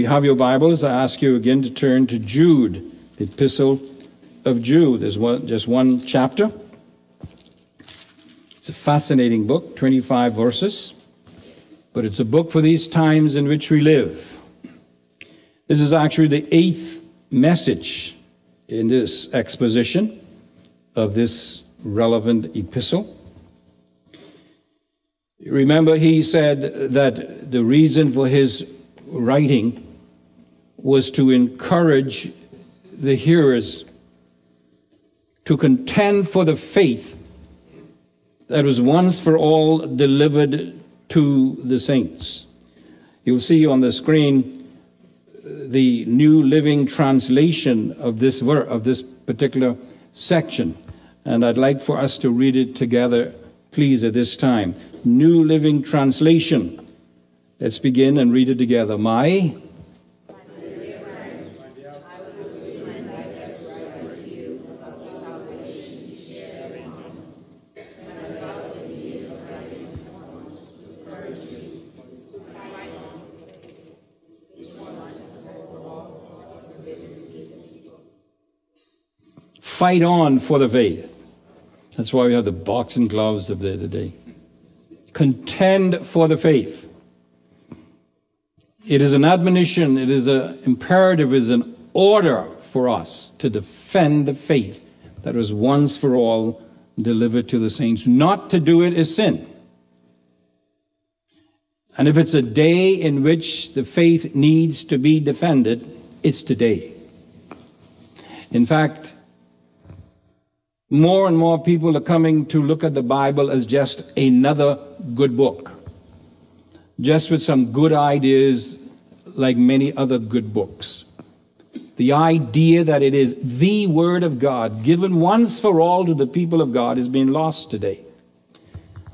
you have your Bibles, I ask you again to turn to Jude, the epistle of Jude. There's one, just one chapter. It's a fascinating book, 25 verses, but it's a book for these times in which we live. This is actually the eighth message in this exposition of this relevant epistle. Remember, he said that the reason for his writing was to encourage the hearers to contend for the faith that was once for all delivered to the saints. You'll see on the screen uh, the New Living Translation of this ver- of this particular section, and I'd like for us to read it together, please, at this time. New Living Translation. Let's begin and read it together. My fight on for the faith. That's why we have the boxing gloves of the, the day. Contend for the faith. It is an admonition, it is an imperative, it is an order for us to defend the faith that was once for all delivered to the saints. Not to do it is sin. And if it's a day in which the faith needs to be defended, it's today. In fact, more and more people are coming to look at the Bible as just another good book, just with some good ideas like many other good books. The idea that it is the Word of God, given once for all to the people of God, is being lost today.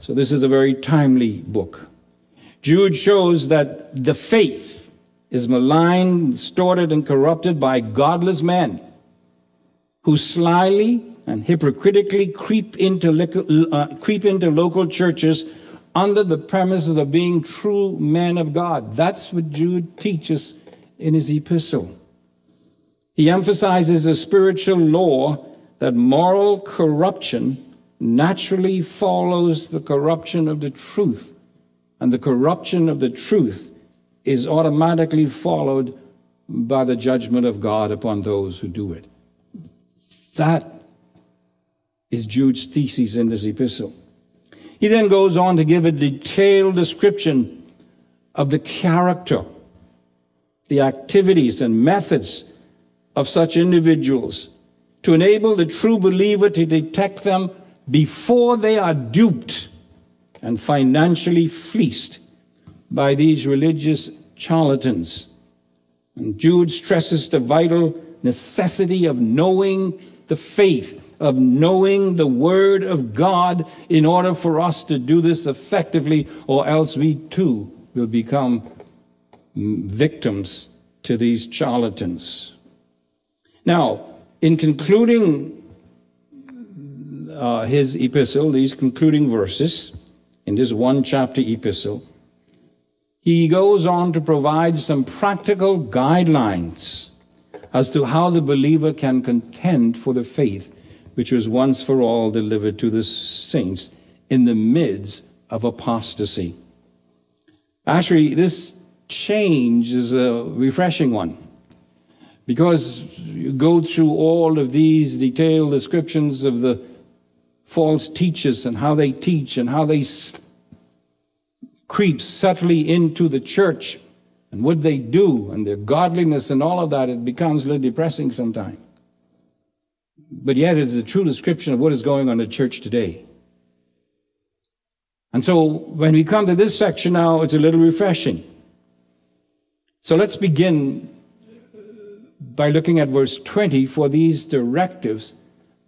So, this is a very timely book. Jude shows that the faith is maligned, distorted, and corrupted by godless men who slyly and hypocritically creep into, uh, creep into local churches under the premises of being true men of God. That's what Jude teaches in his epistle. He emphasizes the spiritual law that moral corruption naturally follows the corruption of the truth, and the corruption of the truth is automatically followed by the judgment of God upon those who do it. That is Jude's thesis in this epistle. He then goes on to give a detailed description of the character, the activities, and methods of such individuals to enable the true believer to detect them before they are duped and financially fleeced by these religious charlatans. And Jude stresses the vital necessity of knowing the faith of knowing the Word of God in order for us to do this effectively, or else we too will become victims to these charlatans. Now, in concluding uh, his epistle, these concluding verses, in this one chapter epistle, he goes on to provide some practical guidelines as to how the believer can contend for the faith which was once for all delivered to the saints in the midst of apostasy. Actually, this change is a refreshing one because you go through all of these detailed descriptions of the false teachers and how they teach and how they creep subtly into the church and what they do and their godliness and all of that, it becomes a little depressing sometimes but yet it is a true description of what is going on in the church today. And so when we come to this section now, it's a little refreshing. So let's begin by looking at verse 20 for these directives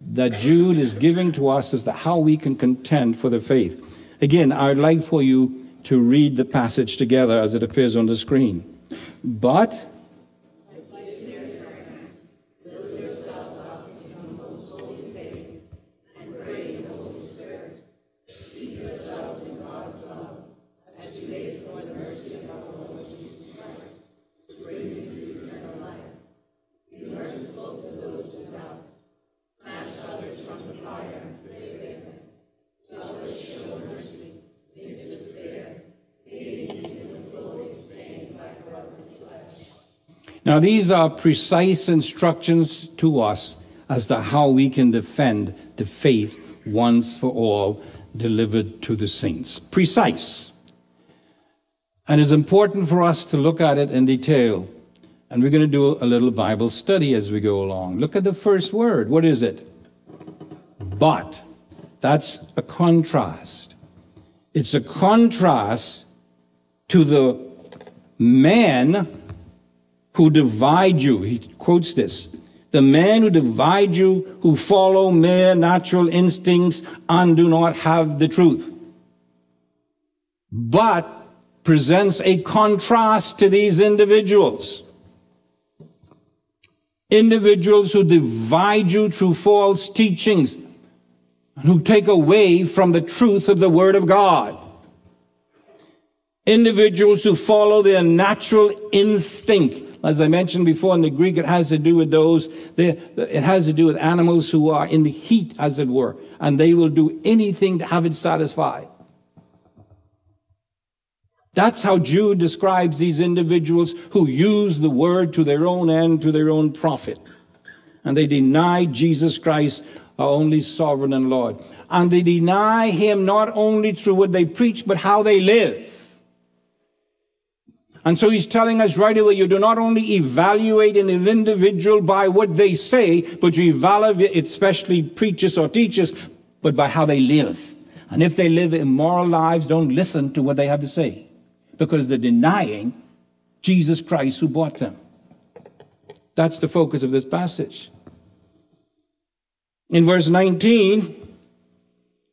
that Jude is giving to us as to how we can contend for the faith. Again, I would like for you to read the passage together as it appears on the screen. But Now, these are precise instructions to us as to how we can defend the faith once for all delivered to the saints. Precise. And it's important for us to look at it in detail. And we're going to do a little Bible study as we go along. Look at the first word. What is it? But. That's a contrast. It's a contrast to the man who divide you. He quotes this. The man who divide you, who follow mere natural instincts and do not have the truth. But presents a contrast to these individuals. Individuals who divide you through false teachings and who take away from the truth of the Word of God. Individuals who follow their natural instinct. As I mentioned before in the Greek, it has to do with those, it has to do with animals who are in the heat, as it were, and they will do anything to have it satisfied. That's how Jude describes these individuals who use the word to their own end, to their own profit. And they deny Jesus Christ, our only sovereign and Lord. And they deny him not only through what they preach, but how they live. And so he's telling us right away, you do not only evaluate an individual by what they say, but you evaluate, especially preachers or teachers, but by how they live. And if they live immoral lives, don't listen to what they have to say because they're denying Jesus Christ who bought them. That's the focus of this passage. In verse 19,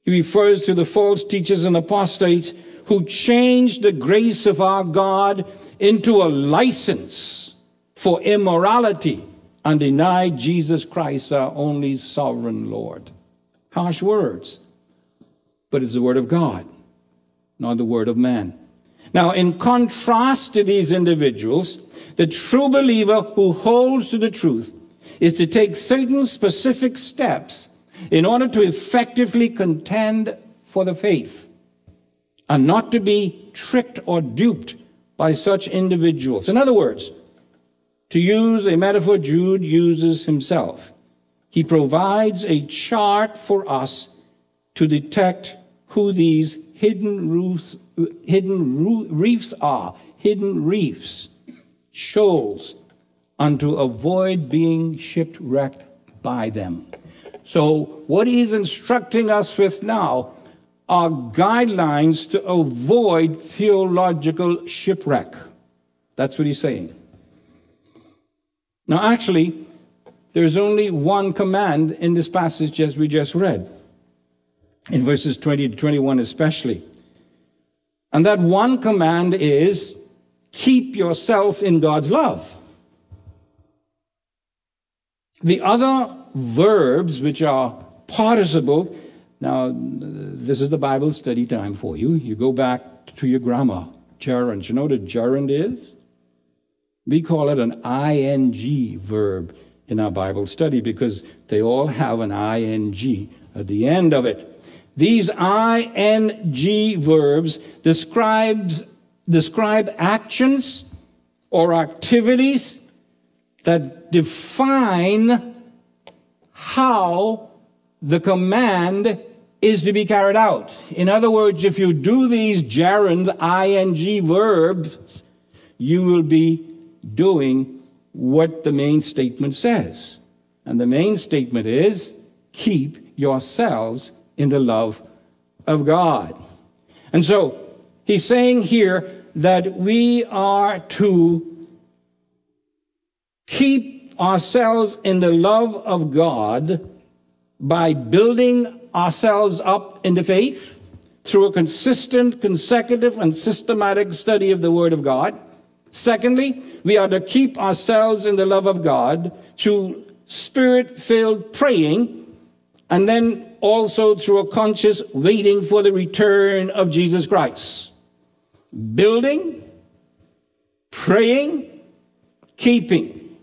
he refers to the false teachers and apostates who changed the grace of our God into a license for immorality and denied Jesus Christ, our only sovereign Lord. Harsh words, but it's the word of God, not the word of man. Now, in contrast to these individuals, the true believer who holds to the truth is to take certain specific steps in order to effectively contend for the faith and not to be tricked or duped by such individuals. In other words, to use a metaphor Jude uses himself, he provides a chart for us to detect who these hidden roofs, hidden reefs are, hidden reefs, shoals, and to avoid being shipwrecked by them. So, what he's instructing us with now are guidelines to avoid theological shipwreck. That's what he's saying. Now, actually, there's only one command in this passage as we just read in verses 20 to 21 especially. And that one command is keep yourself in God's love. The other verbs, which are participle, now this is the Bible study time for you. You go back to your grammar. Gerund. You know what a gerund is? We call it an ing verb in our Bible study because they all have an ing at the end of it. These ing verbs describes, describe actions or activities that define how the command is to be carried out. In other words, if you do these gerund ing verbs, you will be doing what the main statement says. And the main statement is keep yourselves in the love of God. And so he's saying here that we are to keep ourselves in the love of God by building ourselves up in the faith through a consistent, consecutive, and systematic study of the Word of God. Secondly, we are to keep ourselves in the love of God through spirit filled praying and then also through a conscious waiting for the return of Jesus Christ. Building, praying, keeping.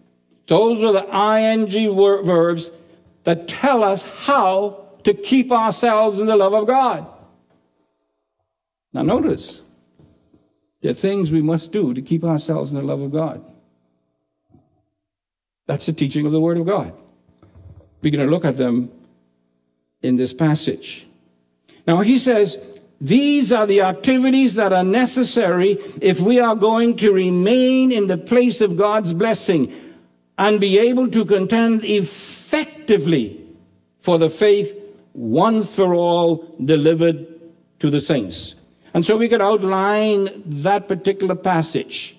Those are the ing verbs that tell us how to keep ourselves in the love of God. Now, notice there are things we must do to keep ourselves in the love of God. That's the teaching of the Word of God. We're going to look at them in this passage. Now, he says, these are the activities that are necessary if we are going to remain in the place of God's blessing and be able to contend effectively for the faith once for all delivered to the saints. And so we could outline that particular passage,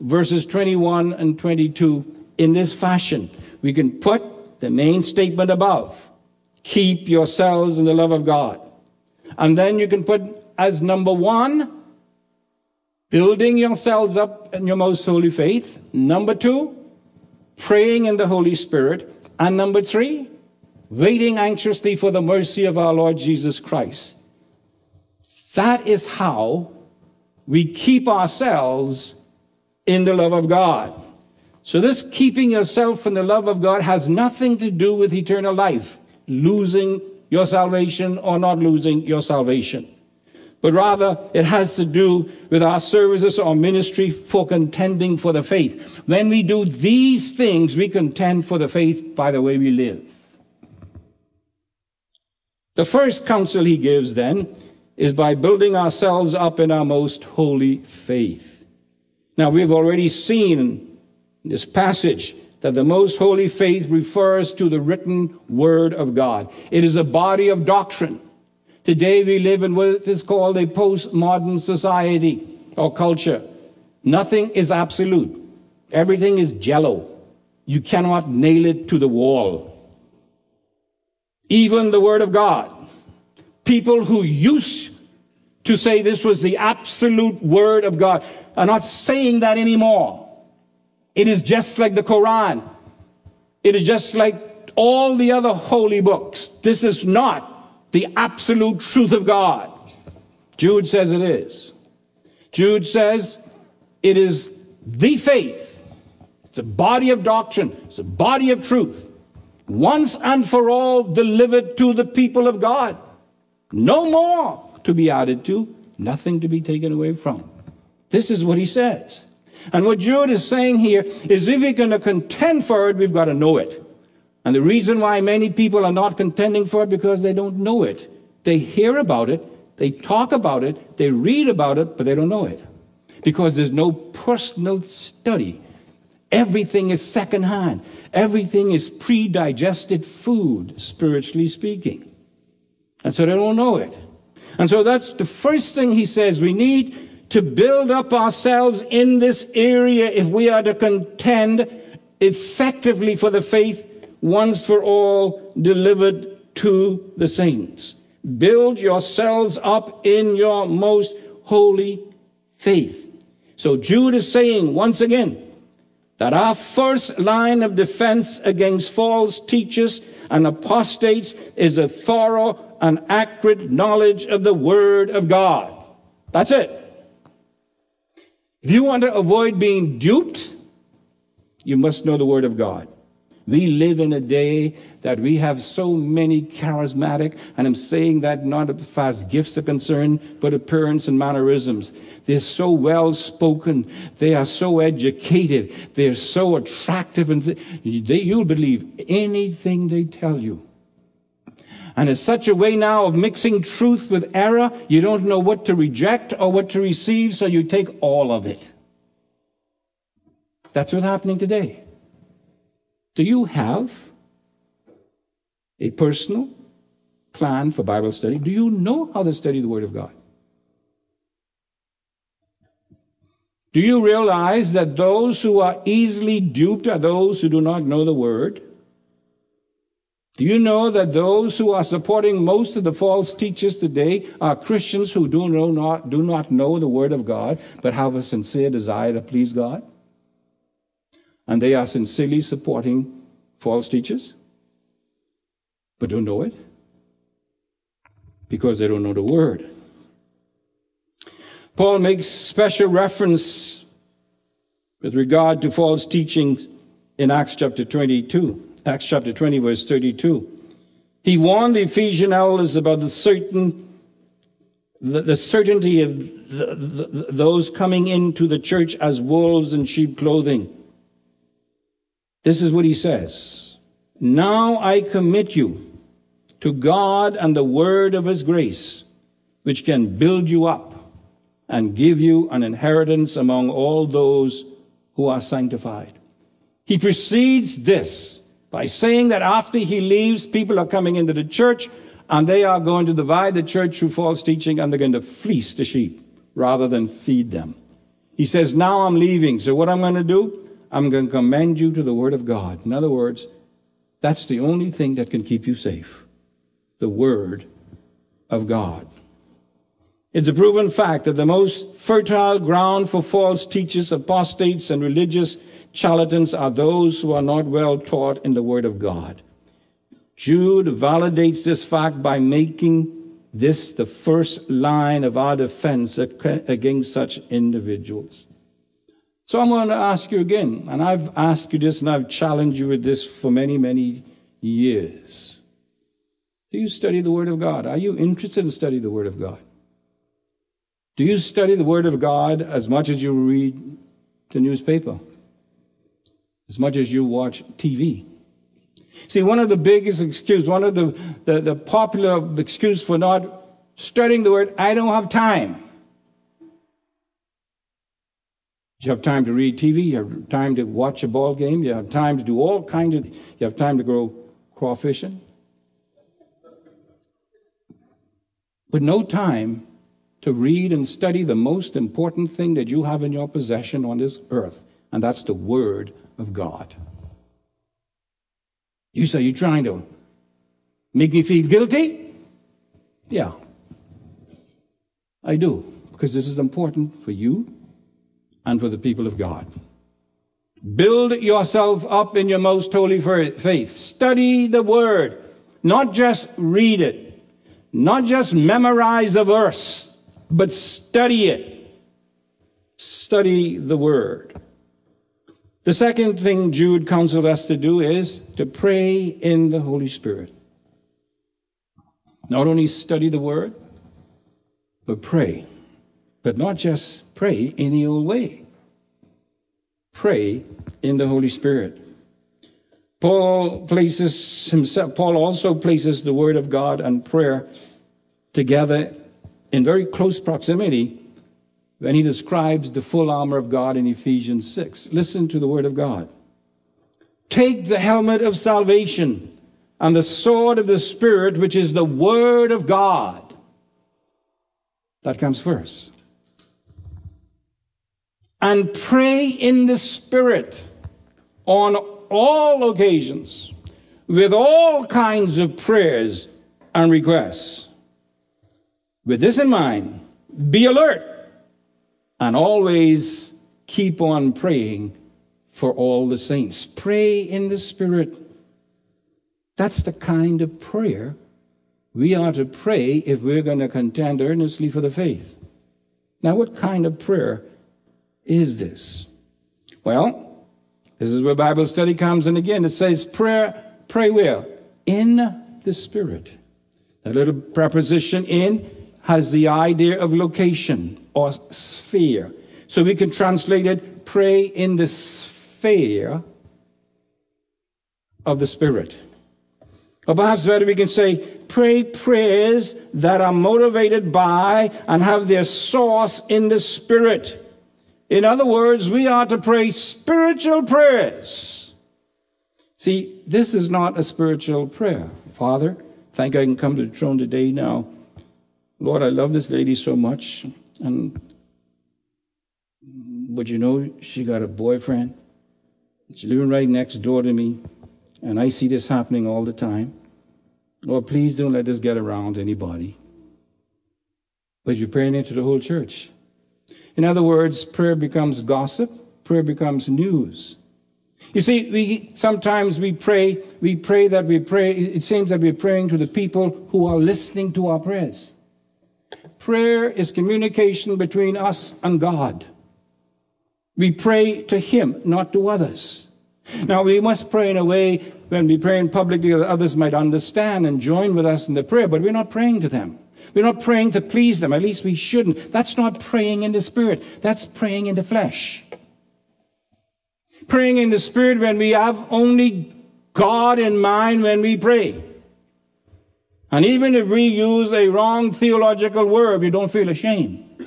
verses 21 and 22, in this fashion. We can put the main statement above keep yourselves in the love of God. And then you can put as number one, building yourselves up in your most holy faith. Number two, praying in the Holy Spirit. And number three, waiting anxiously for the mercy of our Lord Jesus Christ. That is how we keep ourselves in the love of God. So, this keeping yourself in the love of God has nothing to do with eternal life, losing your salvation or not losing your salvation. But rather, it has to do with our services or ministry for contending for the faith. When we do these things, we contend for the faith by the way we live. The first counsel he gives then is by building ourselves up in our most holy faith. Now, we've already seen in this passage that the most holy faith refers to the written word of God. It is a body of doctrine. Today we live in what is called a postmodern society or culture. Nothing is absolute. Everything is jello. You cannot nail it to the wall. Even the word of God. People who used to say this was the absolute word of God are not saying that anymore. It is just like the Quran. It is just like all the other holy books. This is not the absolute truth of God. Jude says it is. Jude says it is the faith. It's a body of doctrine. It's a body of truth. Once and for all delivered to the people of God. No more to be added to, nothing to be taken away from. This is what he says. And what Jude is saying here is if we're going to contend for it, we've got to know it. And the reason why many people are not contending for it because they don't know it. They hear about it, they talk about it, they read about it, but they don't know it. Because there's no personal study. Everything is secondhand. Everything is pre-digested food, spiritually speaking. And so they don't know it. And so that's the first thing he says. We need to build up ourselves in this area if we are to contend effectively for the faith once for all delivered to the saints. Build yourselves up in your most holy faith. So Jude is saying once again that our first line of defense against false teachers and apostates is a thorough and accurate knowledge of the Word of God. That's it. If you want to avoid being duped, you must know the Word of God. We live in a day that we have so many charismatic, and I'm saying that not as far as gifts are concerned, but appearance and mannerisms. They're so well spoken. They are so educated. They're so attractive, and they, you'll believe anything they tell you. And it's such a way now of mixing truth with error, you don't know what to reject or what to receive, so you take all of it. That's what's happening today. Do you have a personal plan for Bible study? Do you know how to study the Word of God? Do you realize that those who are easily duped are those who do not know the Word? Do you know that those who are supporting most of the false teachers today are Christians who do, know not, do not know the Word of God, but have a sincere desire to please God? And they are sincerely supporting false teachers, but don't know it because they don't know the Word. Paul makes special reference with regard to false teachings in Acts chapter 22. Acts chapter 20, verse 32. He warned the Ephesian elders about the certain the, certainty of the, the, those coming into the church as wolves in sheep clothing. This is what he says. Now I commit you to God and the word of his grace, which can build you up and give you an inheritance among all those who are sanctified. He precedes this by saying that after he leaves, people are coming into the church and they are going to divide the church through false teaching and they're going to fleece the sheep rather than feed them. He says, Now I'm leaving. So what I'm going to do? I'm going to commend you to the Word of God. In other words, that's the only thing that can keep you safe the Word of God. It's a proven fact that the most fertile ground for false teachers, apostates, and religious charlatans are those who are not well taught in the Word of God. Jude validates this fact by making this the first line of our defense against such individuals. So I'm going to ask you again, and I've asked you this and I've challenged you with this for many, many years. Do you study the Word of God? Are you interested in studying the Word of God? Do you study the Word of God as much as you read the newspaper? As much as you watch TV? See, one of the biggest excuses, one of the, the, the popular excuse for not studying the Word, I don't have time. You have time to read TV, you have time to watch a ball game, you have time to do all kinds of, you have time to go crawfishing. But no time to read and study the most important thing that you have in your possession on this earth, and that's the Word of God. You say, You're trying to make me feel guilty? Yeah, I do, because this is important for you and for the people of God. Build yourself up in your most holy faith. Study the word, not just read it, not just memorize a verse, but study it. Study the word. The second thing Jude counseled us to do is to pray in the Holy Spirit. Not only study the Word, but pray. But not just pray any old way. Pray in the Holy Spirit. Paul places himself, Paul also places the Word of God and prayer together in very close proximity when he describes the full armor of God in Ephesians 6. Listen to the word of God. Take the helmet of salvation and the sword of the Spirit, which is the word of God. That comes first. And pray in the Spirit on all occasions with all kinds of prayers and requests. With this in mind, be alert and always keep on praying for all the saints. Pray in the Spirit. That's the kind of prayer we are to pray if we're going to contend earnestly for the faith. Now, what kind of prayer is this? Well, this is where Bible study comes in again. It says, prayer, pray where? In the Spirit. That little preposition in has the idea of location or sphere. So we can translate it pray in the sphere of the Spirit. Or perhaps better, we can say pray prayers that are motivated by and have their source in the Spirit. In other words, we are to pray spiritual prayers. See, this is not a spiritual prayer. Father, thank I can come to the throne today now. Lord, I love this lady so much. And but you know, she got a boyfriend. She's living right next door to me. And I see this happening all the time. Lord, please don't let this get around anybody. But you're praying into the whole church. In other words, prayer becomes gossip, prayer becomes news. You see, we sometimes we pray, we pray that we pray, it seems that we're praying to the people who are listening to our prayers. Prayer is communication between us and God. We pray to Him, not to others. Now, we must pray in a way when we pray in public that others might understand and join with us in the prayer, but we're not praying to them. We're not praying to please them. At least we shouldn't. That's not praying in the spirit. That's praying in the flesh. praying in the Spirit when we have only God in mind when we pray. And even if we use a wrong theological word, we don't feel ashamed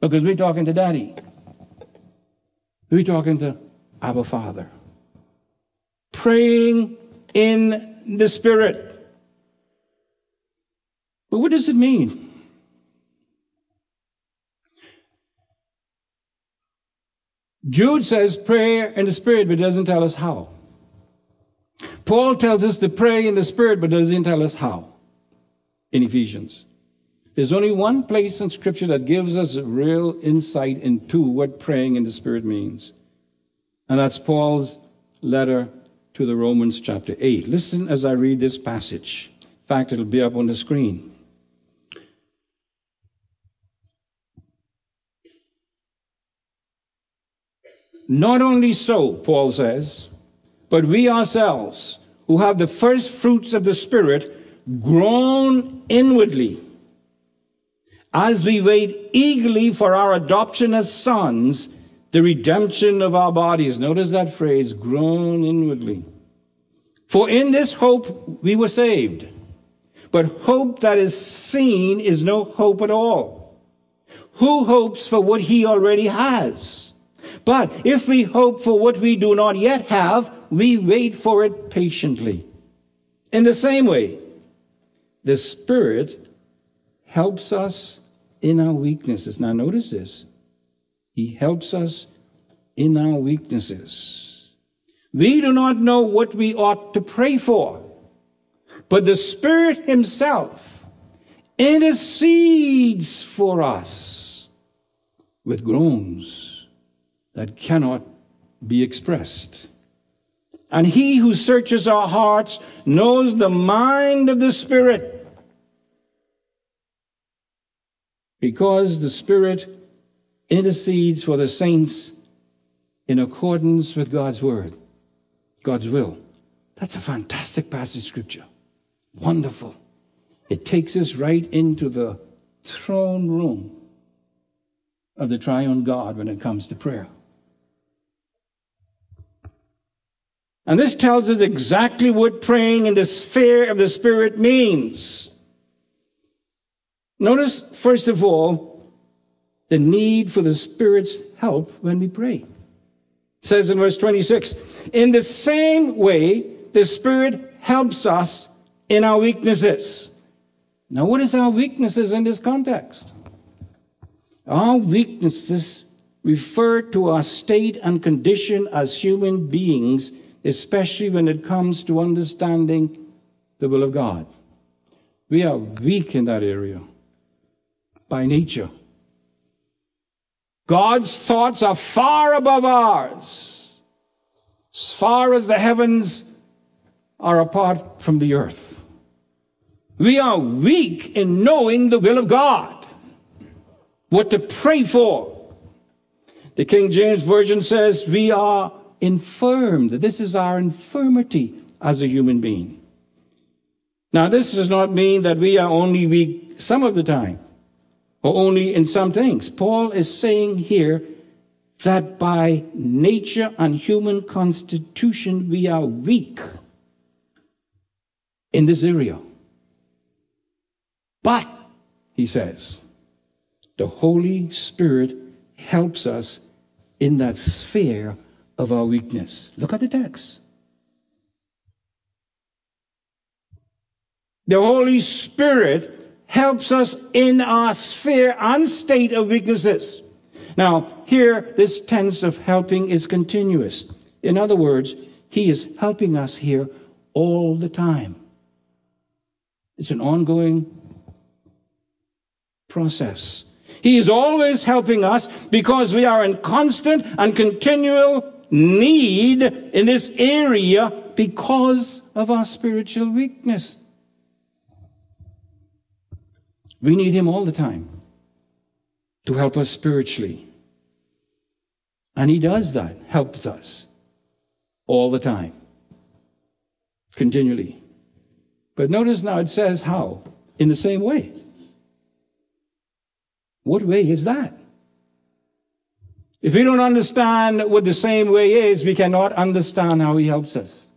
because we're talking to Daddy. We're talking to our Father. Praying in the Spirit. But what does it mean? Jude says prayer in the Spirit, but doesn't tell us how. Paul tells us to pray in the Spirit, but doesn't tell us how in Ephesians. There's only one place in Scripture that gives us real insight into what praying in the Spirit means. And that's Paul's letter to the Romans, chapter 8. Listen as I read this passage. In fact, it'll be up on the screen. Not only so, Paul says, but we ourselves, who have the first fruits of the Spirit, groan inwardly as we wait eagerly for our adoption as sons, the redemption of our bodies. Notice that phrase, groan inwardly. For in this hope we were saved. But hope that is seen is no hope at all. Who hopes for what he already has? But if we hope for what we do not yet have, we wait for it patiently. In the same way, the Spirit helps us in our weaknesses. Now, notice this. He helps us in our weaknesses. We do not know what we ought to pray for, but the Spirit Himself intercedes for us with groans that cannot be expressed. And he who searches our hearts knows the mind of the Spirit. Because the Spirit intercedes for the saints in accordance with God's word, God's will. That's a fantastic passage of scripture. Wonderful. It takes us right into the throne room of the triune God when it comes to prayer. And this tells us exactly what praying in the sphere of the Spirit means. Notice, first of all, the need for the Spirit's help when we pray. It says in verse 26, in the same way, the Spirit helps us in our weaknesses. Now, what is our weaknesses in this context? Our weaknesses refer to our state and condition as human beings especially when it comes to understanding the will of God. We are weak in that area by nature. God's thoughts are far above ours, as far as the heavens are apart from the earth. We are weak in knowing the will of God, what to pray for. The King James Version says we are infirmed. This is our infirmity as a human being. Now, this does not mean that we are only weak some of the time or only in some things. Paul is saying here that by nature and human constitution, we are weak in this area. But, he says, the Holy Spirit helps us in that sphere of our weakness. Look at the text. The Holy Spirit helps us in our sphere and state of weaknesses. Now, here, this tense of helping is continuous. In other words, He is helping us here all the time. It's an ongoing process. He is always helping us because we are in constant and continual need in this area because of our spiritual weakness. We need Him all the time to help us spiritually. And He does that, helps us all the time, continually. But notice now it says how? In the same way. What way is that? If we don't understand what the same way is, we cannot understand how he helps us.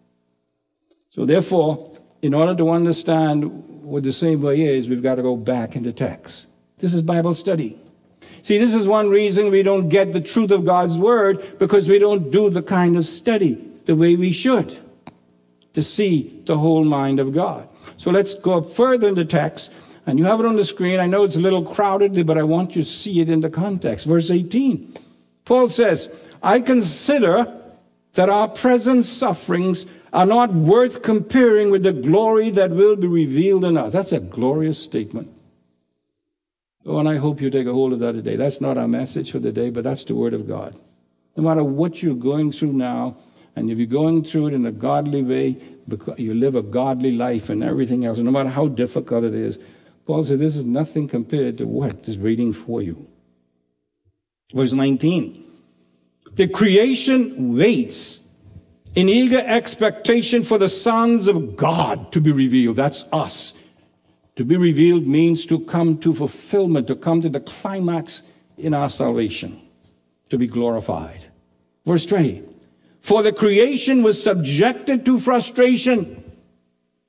So therefore, in order to understand what the same way is, we've got to go back into text. This is Bible study. See, this is one reason we don't get the truth of God's word because we don't do the kind of study the way we should to see the whole mind of God. So let's go further in the text. And you have it on the screen. I know it's a little crowded, but I want you to see it in the context. Verse 18. Paul says, I consider that our present sufferings are not worth comparing with the glory that will be revealed in us. That's a glorious statement. Oh, and I hope you take a hold of that today. That's not our message for the day, but that's the Word of God. No matter what you're going through now, and if you're going through it in a godly way, you live a godly life and everything else, no matter how difficult it is, Paul says this is nothing compared to what is waiting for you. Verse 19. The creation waits in eager expectation for the sons of God to be revealed. That's us. To be revealed means to come to fulfillment, to come to the climax in our salvation, to be glorified. Verse 20. For the creation was subjected to frustration,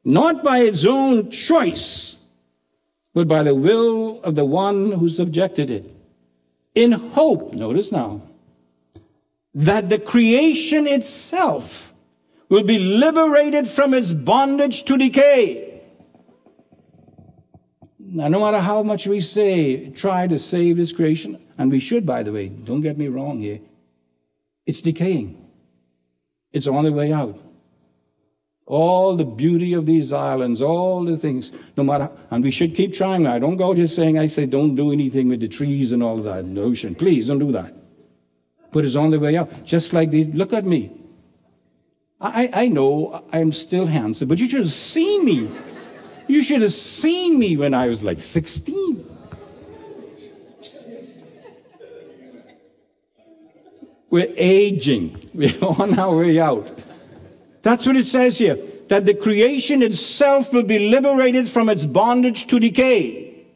not by its own choice, but by the will of the one who subjected it in hope, notice now, that the creation itself will be liberated from its bondage to decay. Now, no matter how much we say, try to save this creation, and we should, by the way, don't get me wrong here, it's decaying. It's on the way out. All the beauty of these islands, all the things, no matter, and we should keep trying I Don't go just saying, I say, don't do anything with the trees and all that in the ocean. Please don't do that. But it's on the way out. Just like these, look at me. I, I know I'm still handsome, but you should have seen me. You should have seen me when I was like 16. We're aging. We're on our way out. That's what it says here that the creation itself will be liberated from its bondage to decay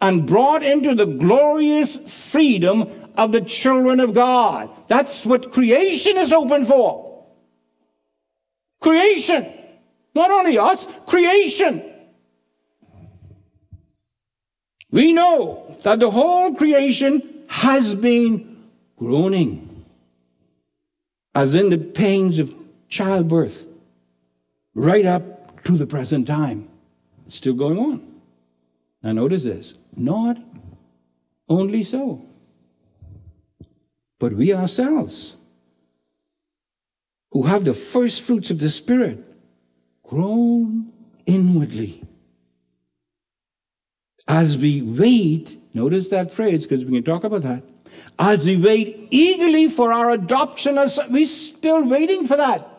and brought into the glorious freedom of the children of God. That's what creation is open for. Creation. Not only us, creation. We know that the whole creation has been groaning, as in the pains of childbirth right up to the present time. It's still going on. Now, notice this not only so, but we ourselves, who have the first fruits of the Spirit, groan inwardly. As we wait, notice that phrase because we can talk about that. As we wait eagerly for our adoption, as we're still waiting for that.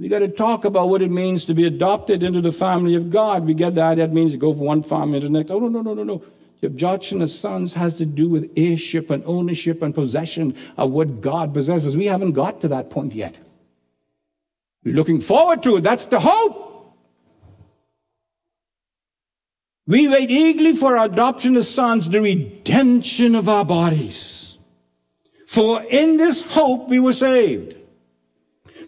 We got to talk about what it means to be adopted into the family of God. We get that. That means go from one family to the next. Oh, no, no, no, no, no. The adoption of sons has to do with heirship and ownership and possession of what God possesses. We haven't got to that point yet. We're looking forward to it. That's the hope. We wait eagerly for our adoption of sons, the redemption of our bodies. For in this hope we were saved.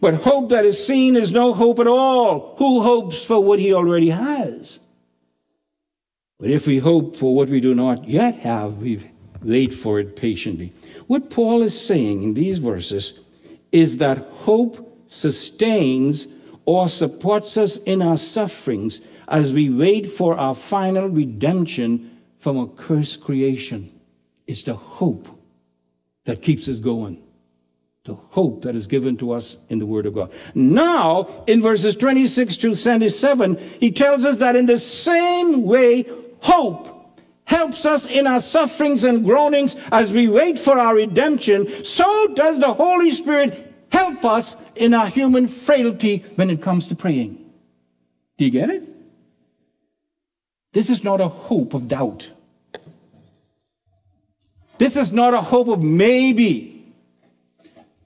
But hope that is seen is no hope at all. Who hopes for what he already has? But if we hope for what we do not yet have, we wait for it patiently. What Paul is saying in these verses is that hope sustains or supports us in our sufferings as we wait for our final redemption from a cursed creation. It's the hope that keeps us going the hope that is given to us in the Word of God. Now, in verses 26 to 27, he tells us that in the same way, hope helps us in our sufferings and groanings as we wait for our redemption, so does the Holy Spirit help us in our human frailty when it comes to praying. Do you get it? This is not a hope of doubt. This is not a hope of maybe.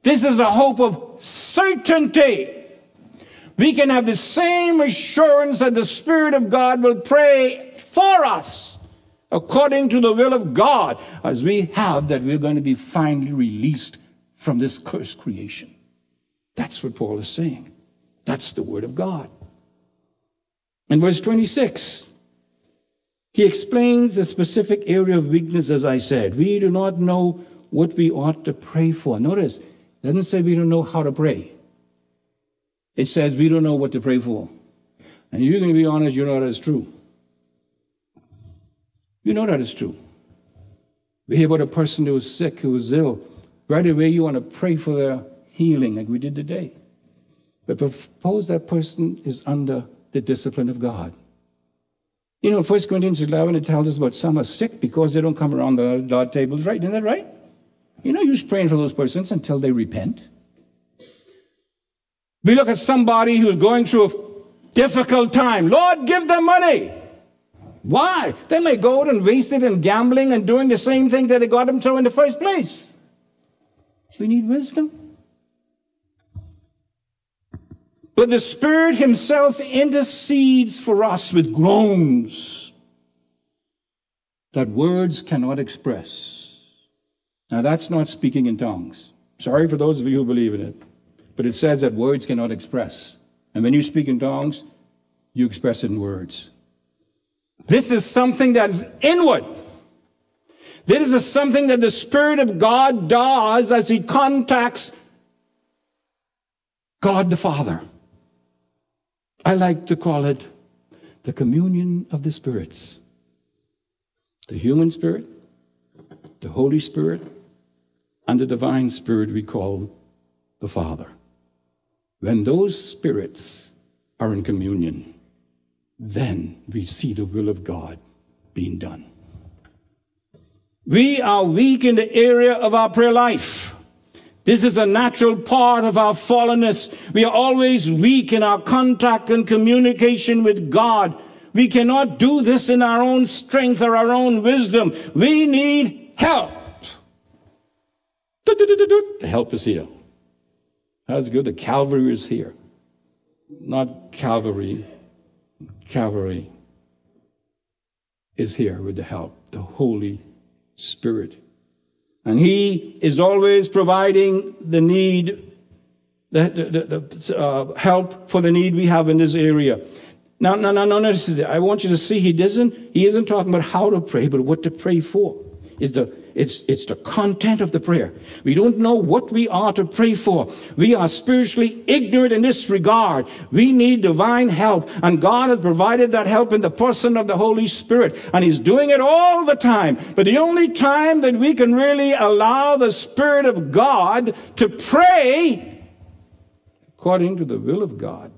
This is the hope of certainty. We can have the same assurance that the Spirit of God will pray for us according to the will of God, as we have that we're going to be finally released from this cursed creation. That's what Paul is saying. That's the word of God. In verse 26, he explains a specific area of weakness, as I said. We do not know what we ought to pray for. Notice, it doesn't say we don't know how to pray. It says we don't know what to pray for. And you're going to be honest, you know that is true. You know that is true. We hear about a person who was sick, who was ill. Right away, you want to pray for their healing, like we did today. But suppose that person is under the discipline of God. You know, 1 Corinthians 11, it tells us about some are sick because they don't come around the Lord tables, right? Isn't that right? You know, you're praying for those persons until they repent. We look at somebody who's going through a difficult time. Lord, give them money. Why? They may go out and waste it in gambling and doing the same thing that they got them to in the first place. We need wisdom. But the Spirit Himself intercedes for us with groans that words cannot express. Now, that's not speaking in tongues. Sorry for those of you who believe in it. But it says that words cannot express. And when you speak in tongues, you express it in words. This is something that's inward. This is something that the Spirit of God does as He contacts God the Father. I like to call it the communion of the spirits the human spirit, the Holy Spirit, and the divine spirit we call the Father. When those spirits are in communion, then we see the will of God being done. We are weak in the area of our prayer life. This is a natural part of our fallenness. We are always weak in our contact and communication with God. We cannot do this in our own strength or our own wisdom. We need help. The help is here. That's good. The Calvary is here. Not Calvary. Calvary is here with the help, the Holy Spirit. And He is always providing the need, the, the, the uh, help for the need we have in this area. Now, now, now, now, notice I want you to see He doesn't, He isn't talking about how to pray, but what to pray for. Is the it's, it's the content of the prayer. We don't know what we are to pray for. We are spiritually ignorant in this regard. We need divine help, and God has provided that help in the person of the Holy Spirit, and He's doing it all the time. But the only time that we can really allow the Spirit of God to pray according to the will of God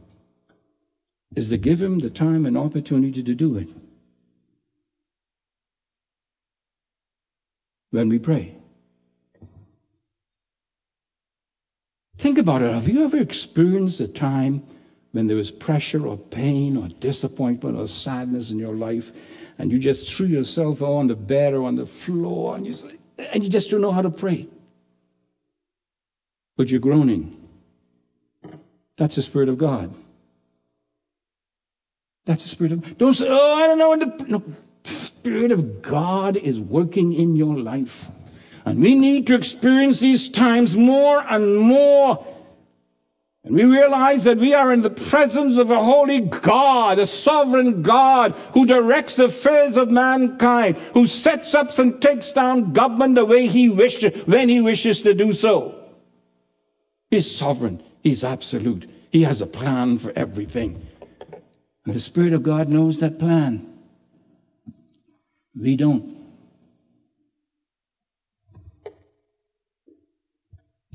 is to give Him the time and opportunity to do it. When we pray. Think about it. Have you ever experienced a time when there was pressure or pain or disappointment or sadness in your life and you just threw yourself on the bed or on the floor and you, and you just don't know how to pray? But you're groaning. That's the Spirit of God. That's the Spirit of Don't say, oh, I don't know. No, Spirit of God is working in your life. And we need to experience these times more and more. And we realize that we are in the presence of a holy God, a sovereign God who directs the affairs of mankind, who sets up and takes down government the way he wishes, when he wishes to do so. He's sovereign. He's absolute. He has a plan for everything. And the Spirit of God knows that plan. We don't.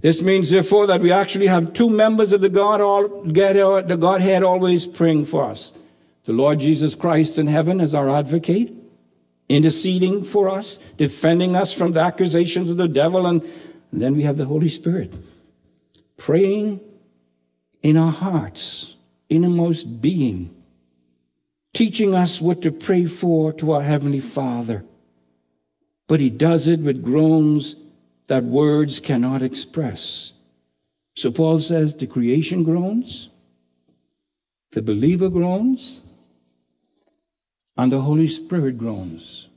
This means, therefore, that we actually have two members of the, God, all, uh, the Godhead always praying for us. The Lord Jesus Christ in heaven as our advocate, interceding for us, defending us from the accusations of the devil, and, and then we have the Holy Spirit praying in our hearts, innermost being, teaching us what to pray for to our Heavenly Father. But he does it with groans that words cannot express. So Paul says the creation groans, the believer groans, and the Holy Spirit groans.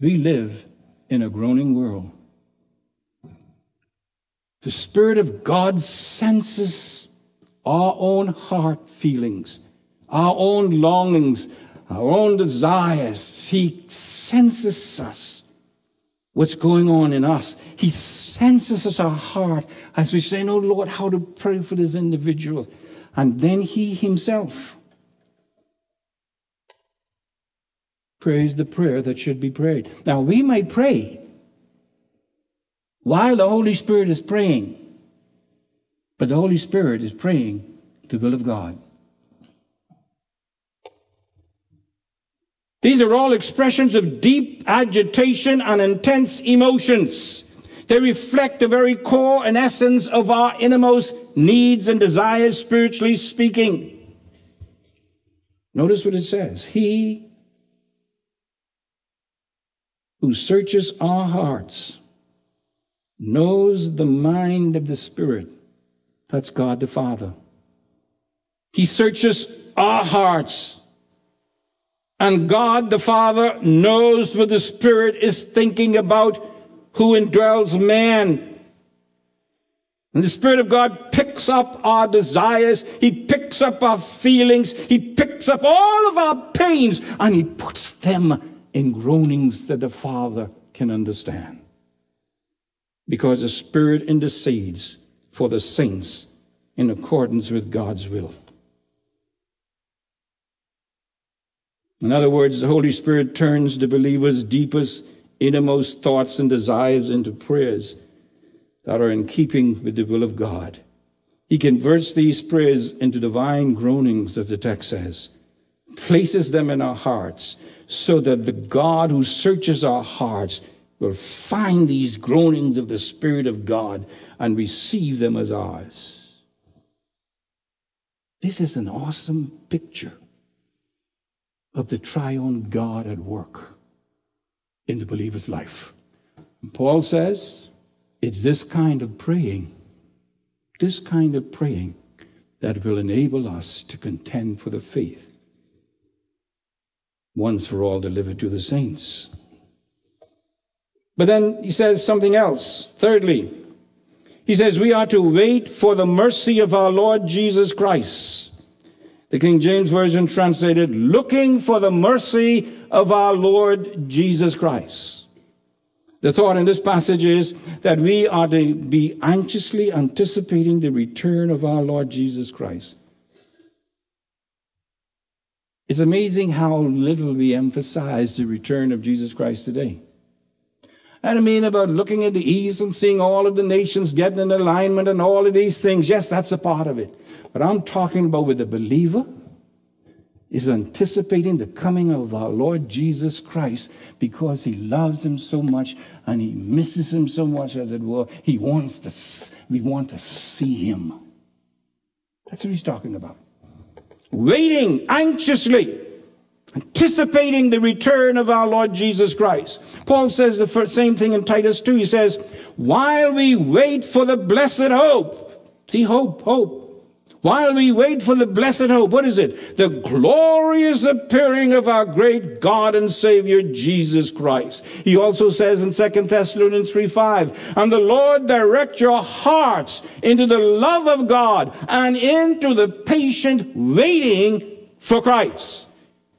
We live in a groaning world. The Spirit of God senses our own heart feelings, our own longings, our own desires. He senses us, what's going on in us. He senses us, our heart, as we say, No, Lord, how to pray for this individual. And then He Himself prays the prayer that should be prayed. Now, we might pray while the Holy Spirit is praying, but the Holy Spirit is praying the will of God. These are all expressions of deep agitation and intense emotions. They reflect the very core and essence of our innermost needs and desires, spiritually speaking. Notice what it says. He who searches our hearts knows the mind of the Spirit. That's God the Father. He searches our hearts. And God the Father knows what the Spirit is thinking about who indwells man. And the Spirit of God picks up our desires. He picks up our feelings. He picks up all of our pains and He puts them in groanings that the Father can understand. Because the Spirit intercedes for the saints in accordance with God's will. In other words, the Holy Spirit turns the believer's deepest, innermost thoughts and desires into prayers that are in keeping with the will of God. He converts these prayers into divine groanings, as the text says, places them in our hearts, so that the God who searches our hearts will find these groanings of the Spirit of God and receive them as ours. This is an awesome picture of the triune God at work in the believer's life. Paul says it's this kind of praying, this kind of praying that will enable us to contend for the faith once for all delivered to the saints. But then he says something else. Thirdly, he says we are to wait for the mercy of our Lord Jesus Christ the King James Version translated, looking for the mercy of our Lord Jesus Christ. The thought in this passage is that we are to be anxiously anticipating the return of our Lord Jesus Christ. It's amazing how little we emphasize the return of Jesus Christ today. And I mean about looking at the east and seeing all of the nations getting in alignment and all of these things. Yes, that's a part of it. But I'm talking about with the believer is anticipating the coming of our Lord Jesus Christ because he loves him so much and he misses him so much, as it were. He wants to, we want to see him. That's what he's talking about. Waiting anxiously, anticipating the return of our Lord Jesus Christ. Paul says the same thing in Titus 2. He says, while we wait for the blessed hope, see, hope, hope while we wait for the blessed hope, what is it? The glorious appearing of our great God and Savior Jesus Christ. He also says in 2 Thessalonians 3 5, and the Lord direct your hearts into the love of God and into the patient waiting for Christ.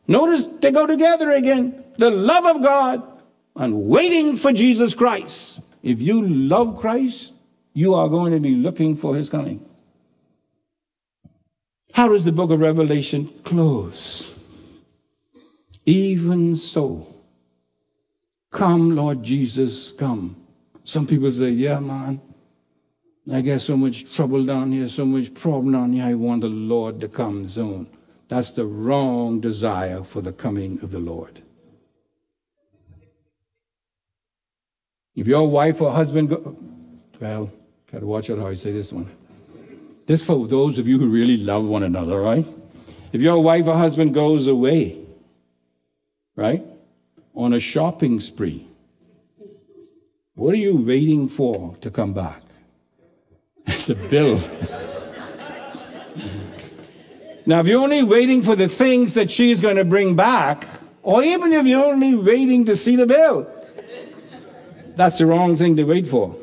Notice they go together again. The love of God and waiting for Jesus Christ. If you love Christ, you are going to be looking for his coming. How does the book of Revelation close? Even so, come, Lord Jesus, come. Some people say, Yeah, man, I got so much trouble down here, so much problem down here. I want the Lord to come soon. That's the wrong desire for the coming of the Lord. If your wife or husband go, well, gotta watch out how I say this one. This for those of you who really love one another, right? If your wife or husband goes away, right, on a shopping spree, what are you waiting for to come back? the bill. now, if you're only waiting for the things that she's going to bring back, or even if you're only waiting to see the bill. That's the wrong thing to wait for.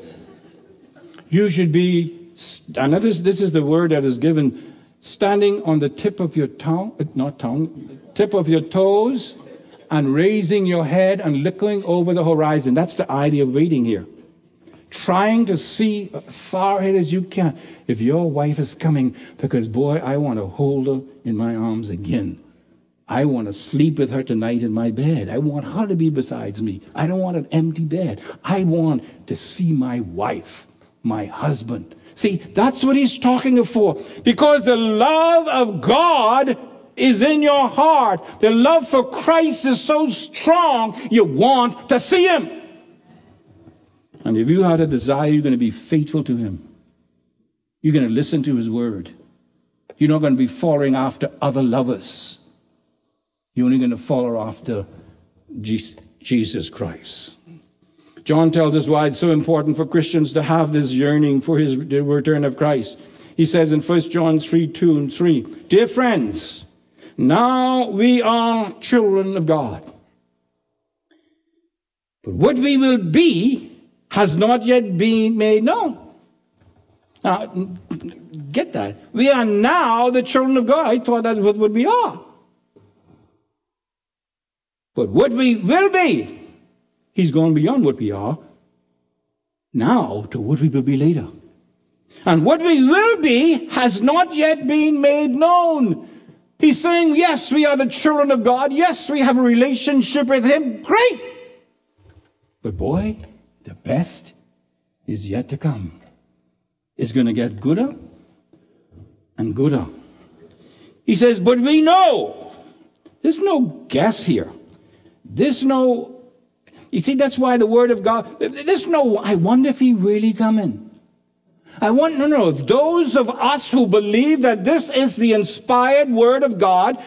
You should be, and this, is the word that is given, standing on the tip of your tongue, uh, not tongue, tip of your toes, and raising your head and looking over the horizon. That's the idea of waiting here. Trying to see far ahead as you can. If your wife is coming, because boy, I want to hold her in my arms again. I want to sleep with her tonight in my bed. I want her to be besides me. I don't want an empty bed. I want to see my wife, my husband. See, that's what he's talking for. Because the love of God is in your heart. The love for Christ is so strong, you want to see him. And if you have a desire, you're going to be faithful to him. You're going to listen to his word. You're not going to be following after other lovers. You're only going to follow after Jesus Christ. John tells us why it's so important for Christians to have this yearning for his return of Christ. He says in 1 John 3 2 and 3, Dear friends, now we are children of God. But what we will be has not yet been made known. Now, get that. We are now the children of God. I thought that was what we are. But what we will be, He's gone beyond what we are now to what we will be later. And what we will be has not yet been made known. He's saying, yes, we are the children of God. Yes, we have a relationship with Him. Great. But boy, the best is yet to come. It's going to get gooder and gooder. He says, but we know. There's no guess here. There's no, you see, that's why the word of God, there's no, I wonder if he really coming. I want to know those of us who believe that this is the inspired word of God,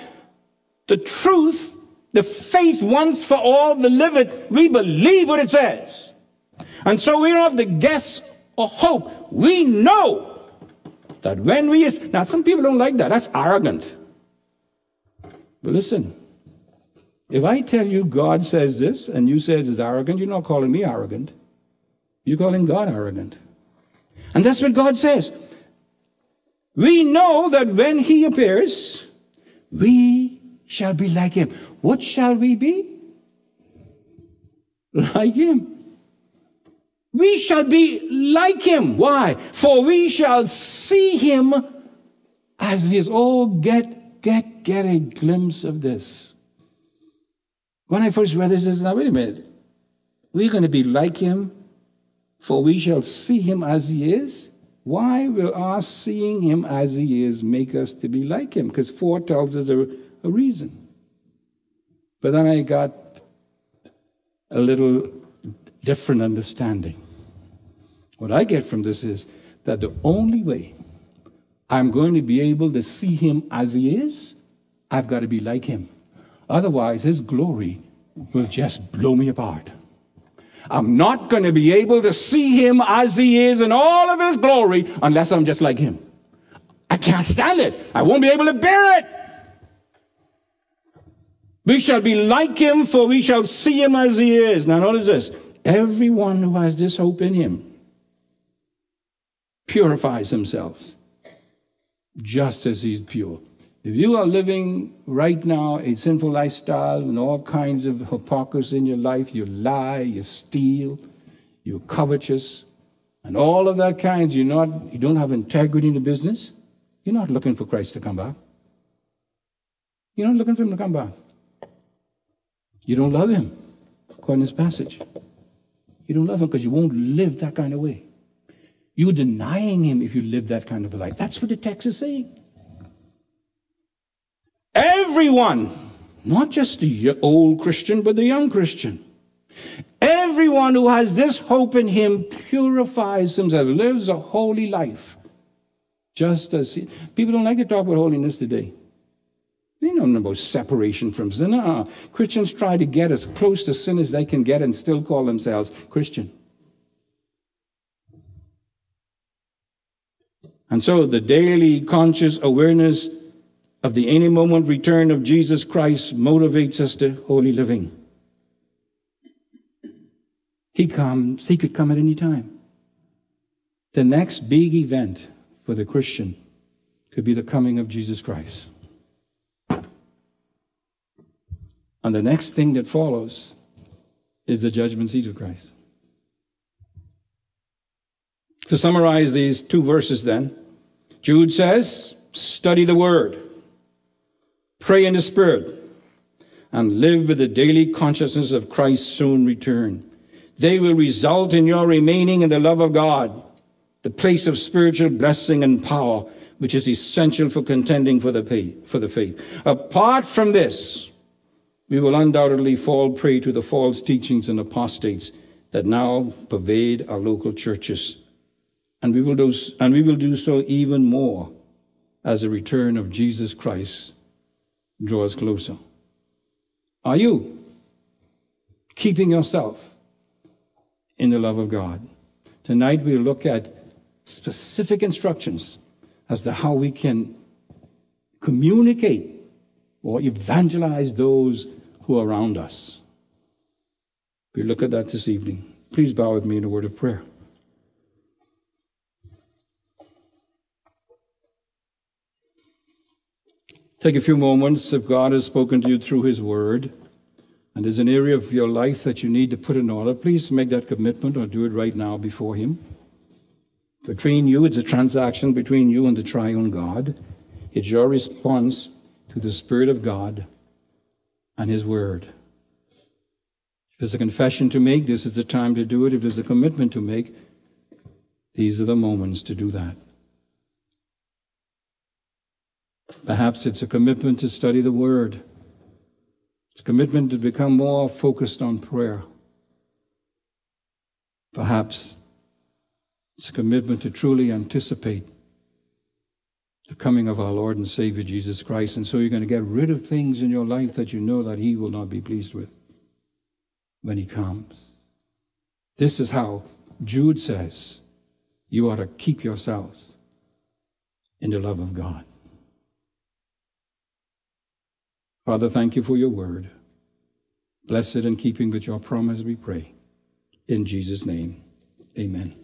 the truth, the faith once for all, delivered, we believe what it says. And so we don't have to guess or hope. We know that when we, is, now some people don't like that. That's arrogant. But listen, if I tell you God says this and you say it's arrogant, you're not calling me arrogant. You're calling God arrogant. And that's what God says. We know that when he appears, we shall be like him. What shall we be? Like him. We shall be like him. Why? For we shall see him as he is. Oh, get, get, get a glimpse of this. When I first read this, I said, now wait a minute. We're going to be like him, for we shall see him as he is. Why will our seeing him as he is make us to be like him? Because four tells us a, a reason. But then I got a little different understanding. What I get from this is that the only way I'm going to be able to see him as he is, I've got to be like him. Otherwise, his glory will just blow me apart. I'm not going to be able to see him as he is in all of his glory unless I'm just like him. I can't stand it. I won't be able to bear it. We shall be like him, for we shall see him as he is. Now, notice this everyone who has this hope in him purifies themselves just as he's pure. If you are living right now a sinful lifestyle and all kinds of hypocrisy in your life, you lie, you steal, you're covetous, and all of that kind, you're not, you don't have integrity in the business, you're not looking for Christ to come back. You're not looking for him to come back. You don't love him, according to this passage. You don't love him because you won't live that kind of way. You're denying him if you live that kind of a life. That's what the text is saying. Everyone, not just the old Christian, but the young Christian. Everyone who has this hope in him purifies himself, lives a holy life. Just as he, people don't like to talk about holiness today. They don't know about separation from sin. Uh, Christians try to get as close to sin as they can get and still call themselves Christian. And so the daily conscious awareness of the any moment return of Jesus Christ motivates us to holy living. He comes, he could come at any time. The next big event for the Christian could be the coming of Jesus Christ. And the next thing that follows is the judgment seat of Christ. To summarize these two verses, then, Jude says, study the word, pray in the spirit, and live with the daily consciousness of Christ's soon return. They will result in your remaining in the love of God, the place of spiritual blessing and power, which is essential for contending for the, for the faith. Apart from this, we will undoubtedly fall prey to the false teachings and apostates that now pervade our local churches. And we will do, and we will do so even more as the return of Jesus Christ draws closer. Are you keeping yourself in the love of God? Tonight we'll look at specific instructions as to how we can communicate or evangelize those who are around us. We look at that this evening. Please bow with me in a word of prayer. Take a few moments if God has spoken to you through His Word and there's an area of your life that you need to put in order. Please make that commitment or do it right now before Him. Between you, it's a transaction between you and the triune God. It's your response to the Spirit of God and His Word. If there's a confession to make, this is the time to do it. If there's a commitment to make, these are the moments to do that. Perhaps it's a commitment to study the Word. It's a commitment to become more focused on prayer. Perhaps it's a commitment to truly anticipate the coming of our Lord and Savior Jesus Christ. And so you're going to get rid of things in your life that you know that He will not be pleased with when He comes. This is how Jude says you ought to keep yourselves in the love of God. Father, thank you for your word. Blessed and keeping with your promise, we pray. In Jesus' name, amen.